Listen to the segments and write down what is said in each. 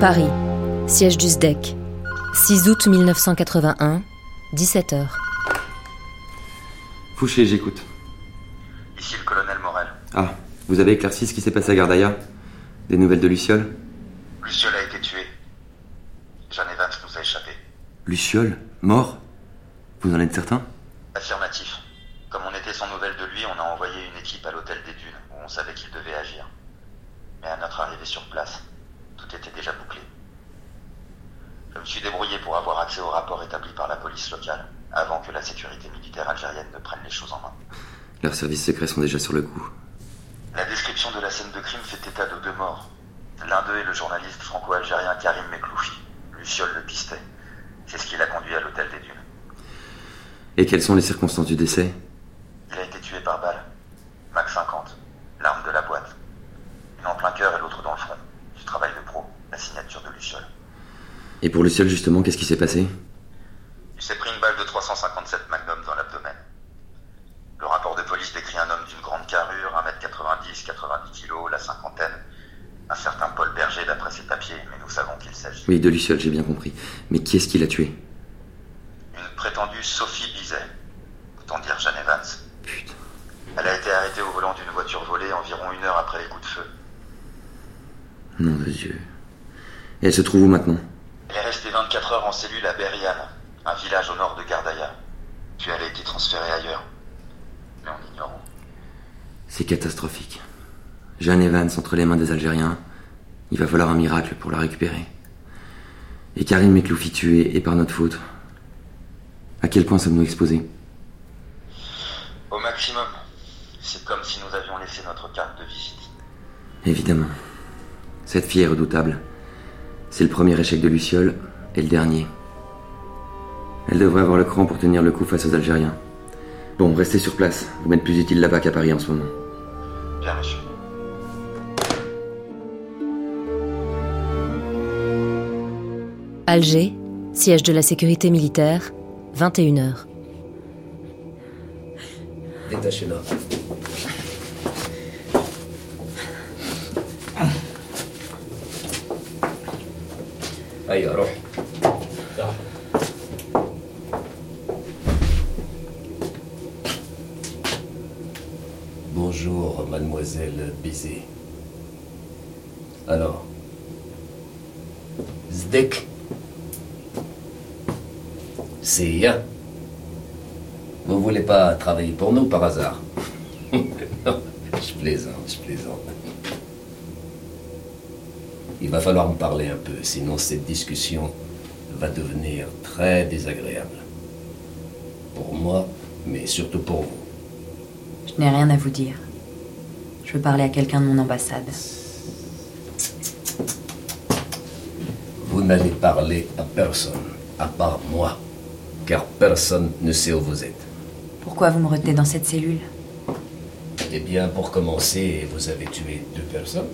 Paris, siège du SDEC. 6 août 1981, 17h. Fouché, j'écoute. Ici le colonel Morel. Ah, vous avez éclairci ce qui s'est passé à Gardaïa? Des nouvelles de Luciole? Luciole a été tué. Jeanne Evans nous a échappé. Luciole? Mort? Vous en êtes certain? Affirmatif. Comme on était sans nouvelles de lui, on a envoyé une équipe à l'hôtel des Dunes, où on savait qu'il devait agir. Mais à notre arrivée sur place, tout était déjà bouclé. Je me suis débrouillé pour avoir accès au rapport établi par la police locale, avant que la sécurité militaire algérienne ne prenne les choses en main. Leurs services secrets sont déjà sur le coup. La description de la scène de crime fait état de deux morts. L'un d'eux est le journaliste franco-algérien Karim Mekloufi. Luciole le pistait. C'est ce qui l'a conduit à l'hôtel des Dunes. Et quelles sont les circonstances du décès? Il a été tué par balle. Mac 50, l'arme de la boîte. Une en plein cœur et l'autre dans le front. Du travail de pro, la signature de Luciole. Et pour Luciole, justement, qu'est-ce qui s'est passé? Il s'est pris une balle de 357 Magnum dans l'abdomen. Le rapport de police décrit un homme d'une grande carrure, 1m90, 90 kg, la cinquantaine. Un certain Paul Berger d'après ses papiers, mais nous savons qu'il s'agit. Oui, de Luciole, j'ai bien compris. Mais qui est-ce qui l'a tué? Une prétendue Sophie Bizet. Autant dire Jeanne Evans. Putain. Elle a été arrêtée au volant d'une voiture volée environ une heure après les coups de feu. Nom de Dieu. Et elle se trouve où maintenant? Elle est restée 24 heures en cellule à Berian, un village au nord de Gardaïa. Puis elle a été transférée ailleurs. Mais on ignore où. C'est catastrophique. Jeanne Evans entre les mains des Algériens. Il va falloir un miracle pour la récupérer. Et Karim Mekloufi tué, et par notre faute. À quel point sommes-nous exposés? Au maximum. C'est comme si nous avions laissé notre carte de visite. Évidemment. Cette fille est redoutable. C'est le premier échec de Luciole, et le dernier. Elle devrait avoir le cran pour tenir le coup face aux Algériens. Bon, restez sur place. Vous m'êtes plus utile là-bas qu'à Paris en ce moment. Bien. Alger, siège de la sécurité militaire, 21h. Détachez-la. Allez, alors. Alors Zdek bien. Vous voulez pas travailler pour nous par hasard? Je plaisante, je plaisante. Il va falloir me parler un peu, sinon cette discussion va devenir très désagréable. Pour moi, mais surtout pour vous. Je n'ai rien à vous dire. Je veux parler à quelqu'un de mon ambassade. Vous n'allez parler à personne, à part moi, car personne ne sait où vous êtes. Pourquoi vous me retenez dans cette cellule? Eh bien, pour commencer, vous avez tué deux personnes.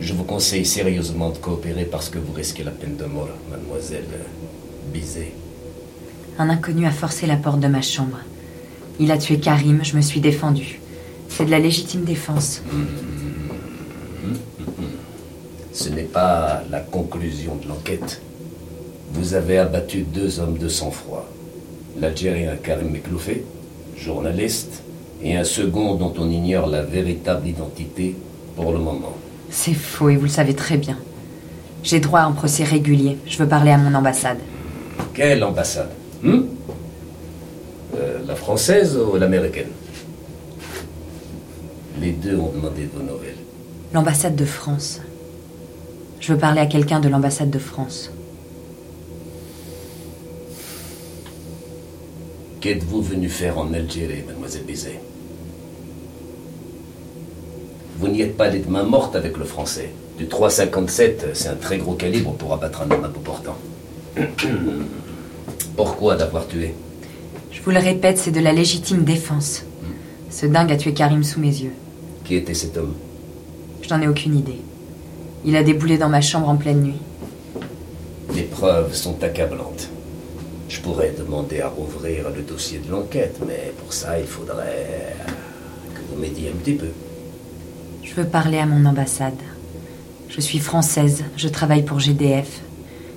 Je vous conseille sérieusement de coopérer parce que vous risquez la peine de mort, mademoiselle Bizet. Un inconnu a forcé la porte de ma chambre. Il a tué Karim, je me suis défendue. C'est de la légitime défense. Ce n'est pas la conclusion de l'enquête. Vous avez abattu deux hommes de sang-froid. L'Algérien Karim Mekloufé, journaliste, et un second dont on ignore la véritable identité pour le moment. C'est faux et vous le savez très bien. J'ai droit à un procès régulier. Je veux parler à mon ambassade. Quelle ambassade hmm? Euh, La française ou l'américaine? Les deux ont demandé vos nouvelles. L'ambassade de France. Je veux parler à quelqu'un de l'ambassade de France. Qu'êtes-vous venu faire en Algérie, mademoiselle Bizet? Vous n'y êtes pas allé de main morte avec le français. Du 357, c'est un très gros calibre pour abattre un homme à bout portant. Pourquoi d'avoir tué? Je vous le répète, c'est de la légitime défense. Ce dingue a tué Karim sous mes yeux. Qui était cet homme Je n'en ai aucune idée. Il a déboulé dans ma chambre en pleine nuit. Les preuves sont accablantes. Je pourrais demander à rouvrir le dossier de l'enquête, mais pour ça, il faudrait que vous m'aidiez un petit peu. Je veux parler à mon ambassade. Je suis française, je travaille pour GDF.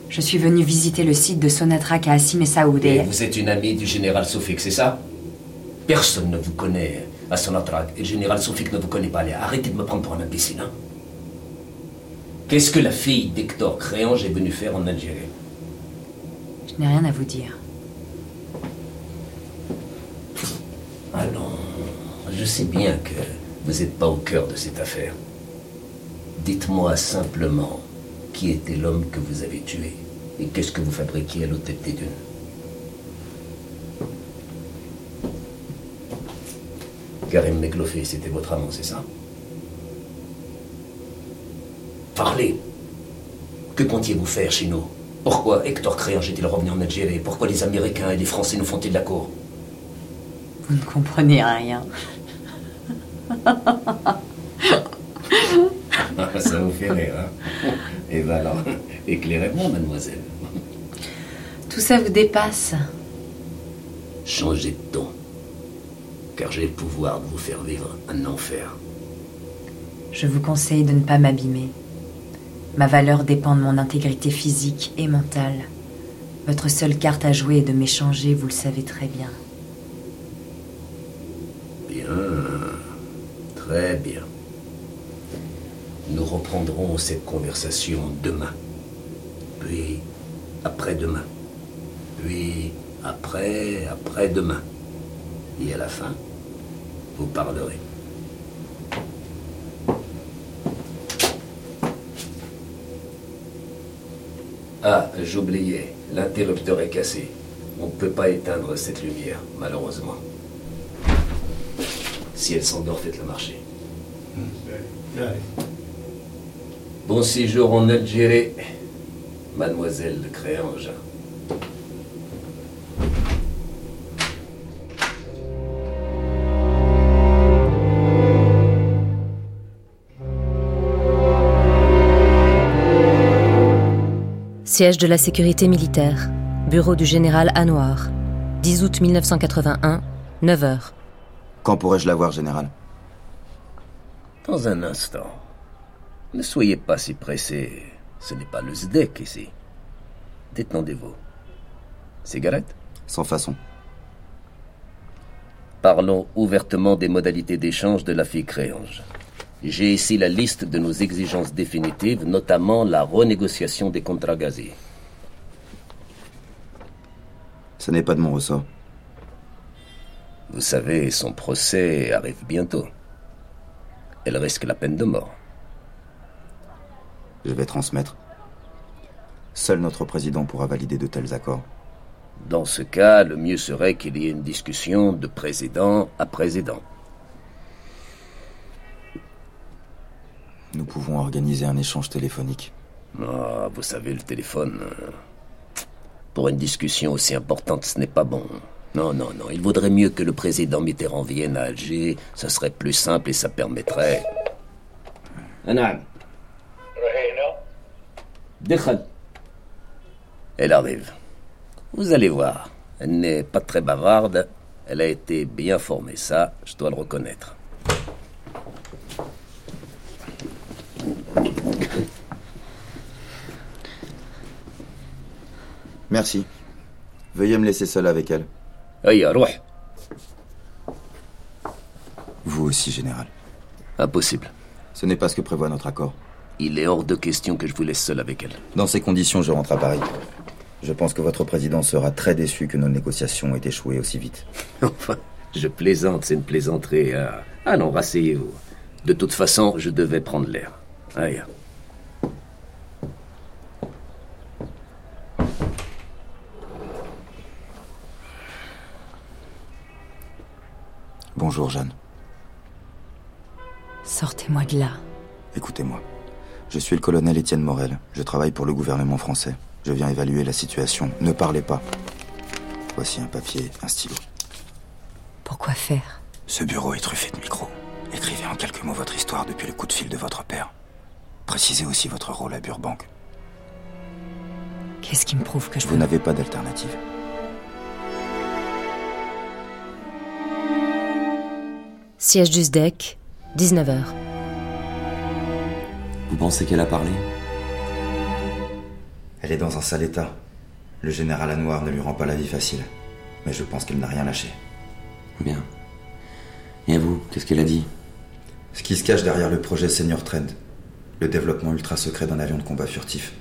Je suis venue visiter le site de Sonatrach à Assim et Saoud Et et... vous êtes une amie du général Soufik, c'est ça? Personne ne vous connaît à Sonatrach. Et le général Soufik ne vous connaît pas. Allez, arrêtez de me prendre pour un imbécile, hein Qu'est-ce que la fille d'Hector Créange est venue faire en Algérie? Je n'ai rien à vous dire. Allons, je sais bien que vous n'êtes pas au cœur de cette affaire. Dites-moi simplement qui était l'homme que vous avez tué et qu'est-ce que vous fabriquiez à l'hôtel des Dunes. Karim Meklofé, c'était votre amant, c'est ça? Parlez Que comptiez-vous faire chez nous? Pourquoi Hector Créange est-il revenu en Algérie? Pourquoi les Américains et les Français nous font-ils la cour? Vous ne comprenez rien. Ça vous fait rire, hein? Et ben alors, éclairez-moi, mademoiselle. Tout ça vous dépasse. Changez de ton. J'ai le pouvoir de vous faire vivre un enfer. Je vous conseille de ne pas m'abîmer. Ma valeur dépend de mon intégrité physique et mentale. Votre seule carte à jouer est de m'échanger, vous le savez très bien. Bien. Très bien. Nous reprendrons cette conversation demain. Puis après-demain. Puis après, après-demain. Et à la fin, vous. Ah, j'oubliais, l'interrupteur est cassé. On ne peut pas éteindre cette lumière, malheureusement. Si elle s'endort, faites-le marcher. Bon séjour en Algérie, mademoiselle de Créange. Siège de la sécurité militaire. Bureau du général Anouar. 10 août 1981, 9h. Quand pourrais-je la voir, général? Dans un instant. Ne soyez pas si pressé. Ce n'est pas le SDEC ici. Détendez-vous. Cigarette? Sans façon. Parlons ouvertement des modalités d'échange de la fille Créange. J'ai ici la liste de nos exigences définitives, notamment la renégociation des contrats gaziers. Ce n'est pas de mon ressort. Vous savez, son procès arrive bientôt. Elle risque la peine de mort. Je vais transmettre. Seul notre président pourra valider de tels accords. Dans ce cas, le mieux serait qu'il y ait une discussion de président à président. Nous pouvons organiser un échange téléphonique. Ah, vous savez, le téléphone. Euh, pour une discussion aussi importante, ce n'est pas bon. Non, non, non. Il vaudrait mieux que le président Mitterrand vienne à Alger. Ce serait plus simple et ça permettrait. Anam. Elle arrive. Vous allez voir. Elle n'est pas très bavarde. Elle a été bien formée, ça, je dois le reconnaître. Merci. Veuillez me laisser seul avec elle. Aïe, Vous aussi, général. Impossible. Ce n'est pas ce que prévoit notre accord. Il est hors de question que je vous laisse seul avec elle. Dans ces conditions, je rentre à Paris. Je pense que votre président sera très déçu que nos négociations aient échoué aussi vite. enfin, je plaisante, c'est une plaisanterie. Hein. Allons, rasseyez-vous. De toute façon, je devais prendre l'air. Ah, Aïe. Bonjour, Jeanne. Sortez-moi de là. Écoutez-moi. Je suis le colonel Étienne Morel. Je travaille pour le gouvernement français. Je viens évaluer la situation. Ne parlez pas. Voici un papier, un stylo. Pourquoi faire? Ce bureau est truffé de micros. Écrivez en quelques mots votre histoire depuis le coup de fil de votre père. Précisez aussi votre rôle à Burbank. Qu'est-ce qui me prouve que je Vous peux... n'avez pas d'alternative. Siège du SDEC, 19h. Vous pensez qu'elle a parlé? Elle est dans un sale état. Le général à noir ne lui rend pas la vie facile. Mais je pense qu'elle n'a rien lâché. Bien. Et à vous, qu'est-ce qu'elle a dit? Ce qui se cache derrière le projet Senior Trend, le développement ultra secret d'un avion de combat furtif.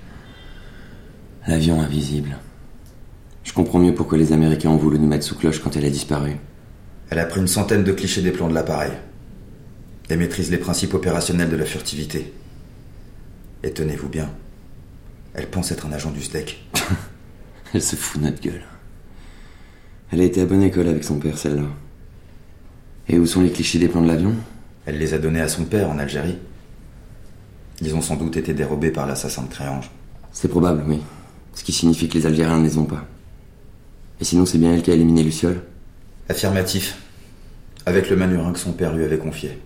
L'avion invisible. Je comprends mieux pourquoi les Américains ont voulu nous mettre sous cloche quand elle a disparu. Elle a pris une centaine de clichés des plans de l'appareil. Et maîtrise les principes opérationnels de la furtivité. Et tenez-vous bien, elle pense être un agent du SDEC. Elle se fout de notre gueule. Elle a été à bonne école avec son père, celle-là. Et où sont les clichés des plans de l'avion? Elle les a donnés à son père en Algérie. Ils ont sans doute été dérobés par l'assassin de Créange. C'est probable, oui. Ce qui signifie que les Algériens ne les ont pas. Et sinon, c'est bien elle qui a éliminé Luciole? Affirmatif. Avec le manurin que son père lui avait confié.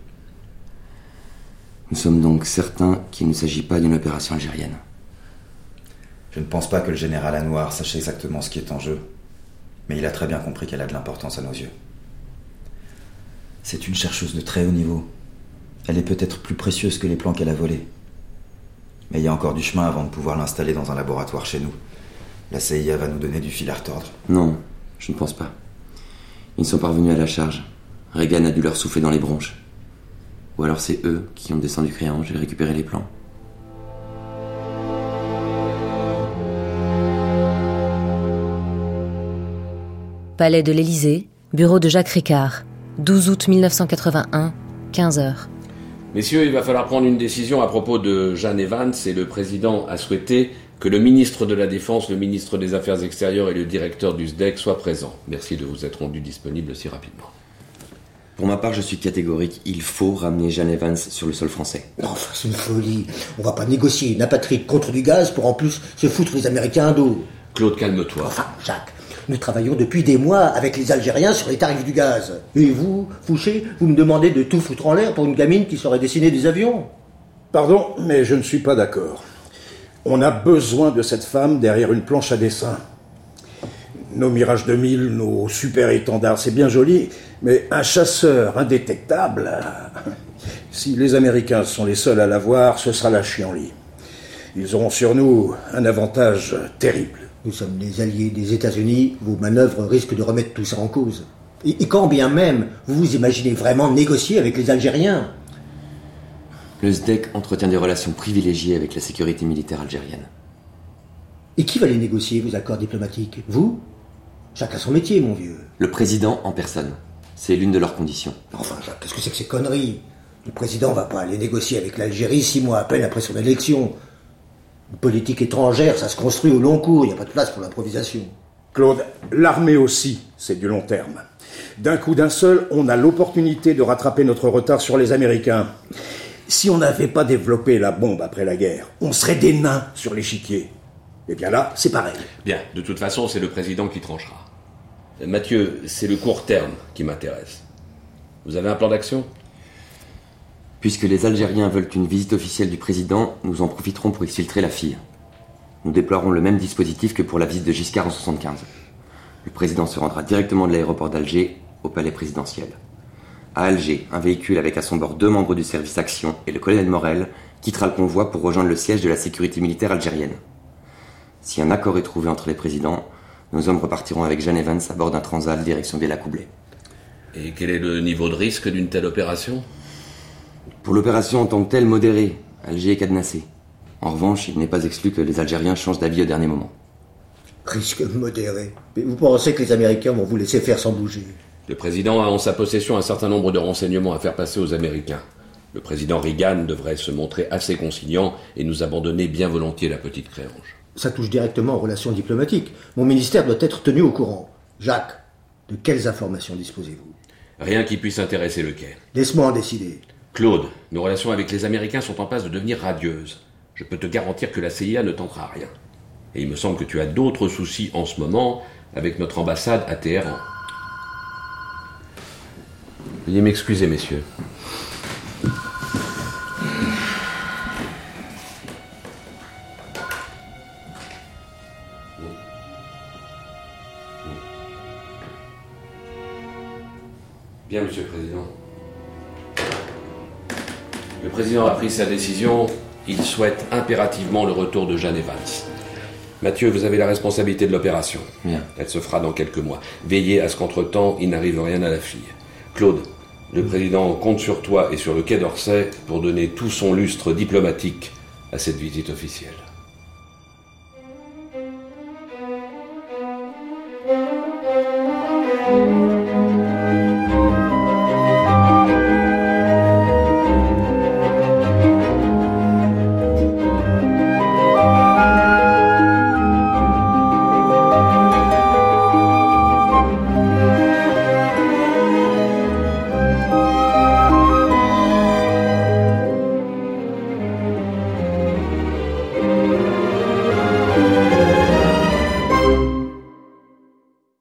Nous sommes donc certains qu'il ne s'agit pas d'une opération algérienne. Je ne pense pas que le général à noir sache exactement ce qui est en jeu. Mais il a très bien compris qu'elle a de l'importance à nos yeux. C'est une chercheuse de très haut niveau. Elle est peut-être plus précieuse que les plans qu'elle a volés. Mais il y a encore du chemin avant de pouvoir l'installer dans un laboratoire chez nous. La CIA va nous donner du fil à retordre. Non, je ne pense pas. Ils sont parvenus à la charge. Reagan a dû leur souffler dans les bronches. Ou alors c'est eux qui ont descendu Créange et récupéré les plans. Palais de l'Élysée, bureau de Jacques Ricard, 12 août 1981, 15 heures. Messieurs, il va falloir prendre une décision à propos de Jeanne Evans et le président a souhaité que le ministre de la Défense, le ministre des Affaires extérieures et le directeur du SDEC soient présents. Merci de vous être rendu disponible si rapidement. Pour ma part, je suis catégorique. Il faut ramener Jeanne Evans sur le sol français. Non, enfin, c'est une folie. On va pas négocier une apatride contre du gaz pour en plus se foutre les Américains d'eau. Claude, calme-toi. Enfin, Jacques, nous travaillons depuis des mois avec les Algériens sur les tarifs du gaz. Et vous, Fouché, vous me demandez de tout foutre en l'air pour une gamine qui saurait dessiner des avions Pardon, mais je ne suis pas d'accord. On a besoin de cette femme derrière une planche à dessin. Nos Mirage 2000, nos super étendards, c'est bien joli, mais un chasseur indétectable, si les Américains sont les seuls à l'avoir, ce sera la chienlit. Ils auront sur nous un avantage terrible. Nous sommes les alliés des États-Unis, vos manœuvres risquent de remettre tout ça en cause. Et, et quand bien même vous vous imaginez vraiment négocier avec les Algériens? Le SDEC entretient des relations privilégiées avec la sécurité militaire algérienne. Et qui va les négocier, vos accords diplomatiques? Vous? Chacun son métier, mon vieux. Le président en personne. C'est l'une de leurs conditions. Enfin, Jacques, qu'est-ce que c'est que ces conneries? Le président va pas aller négocier avec l'Algérie six mois à peine après son élection. Une politique étrangère, ça se construit au long cours, il n'y a pas de place pour l'improvisation. Claude, l'armée aussi, c'est du long terme. D'un coup d'un seul, on a l'opportunité de rattraper notre retard sur les Américains. Si on n'avait pas développé la bombe après la guerre, on serait des nains sur l'échiquier. Eh bien là, c'est pareil. Bien, de toute façon, c'est le président qui tranchera. Mathieu, c'est le court terme qui m'intéresse. Vous avez un plan d'action? Puisque les Algériens veulent une visite officielle du président, nous en profiterons pour exfiltrer la fille. Nous déploierons le même dispositif que pour la visite de Giscard en 75. Le président se rendra directement de l'aéroport d'Alger au palais présidentiel. À Alger, un véhicule avec à son bord deux membres du service Action et le colonel Morel quittera le convoi pour rejoindre le siège de la sécurité militaire algérienne. Si un accord est trouvé entre les présidents, nos hommes repartiront avec Jeanne Evans à bord d'un transal direction Villa-Coublé. Et quel est le niveau de risque d'une telle opération? Pour l'opération en tant que telle modérée, Alger est cadenassé. En revanche, il n'est pas exclu que les Algériens changent d'avis au dernier moment. Risque modéré. Mais vous pensez que les Américains vont vous laisser faire sans bouger? Le président a en sa possession un certain nombre de renseignements à faire passer aux Américains. Le président Reagan devrait se montrer assez conciliant et nous abandonner bien volontiers la petite Créange. Ça touche directement aux relations diplomatiques. Mon ministère doit être tenu au courant. Jacques, de quelles informations disposez-vous? Rien qui puisse intéresser le quai. Laisse-moi en décider. Claude, nos relations avec les Américains sont en passe de devenir radieuses. Je peux te garantir que la CIA ne tentera rien. Et il me semble que tu as d'autres soucis en ce moment avec notre ambassade à Téhéran. Veuillez m'excuser, messieurs. Bien, Monsieur le Président. Le Président a pris sa décision Il souhaite impérativement le retour de Jeanne Evans. Mathieu, vous avez la responsabilité de l'opération. Bien. Elle se fera dans quelques mois. Veillez à ce qu'entre-temps, il n'arrive rien à la fille. Claude, le président compte sur toi et sur le Quai d'Orsay pour donner tout son lustre diplomatique à cette visite officielle.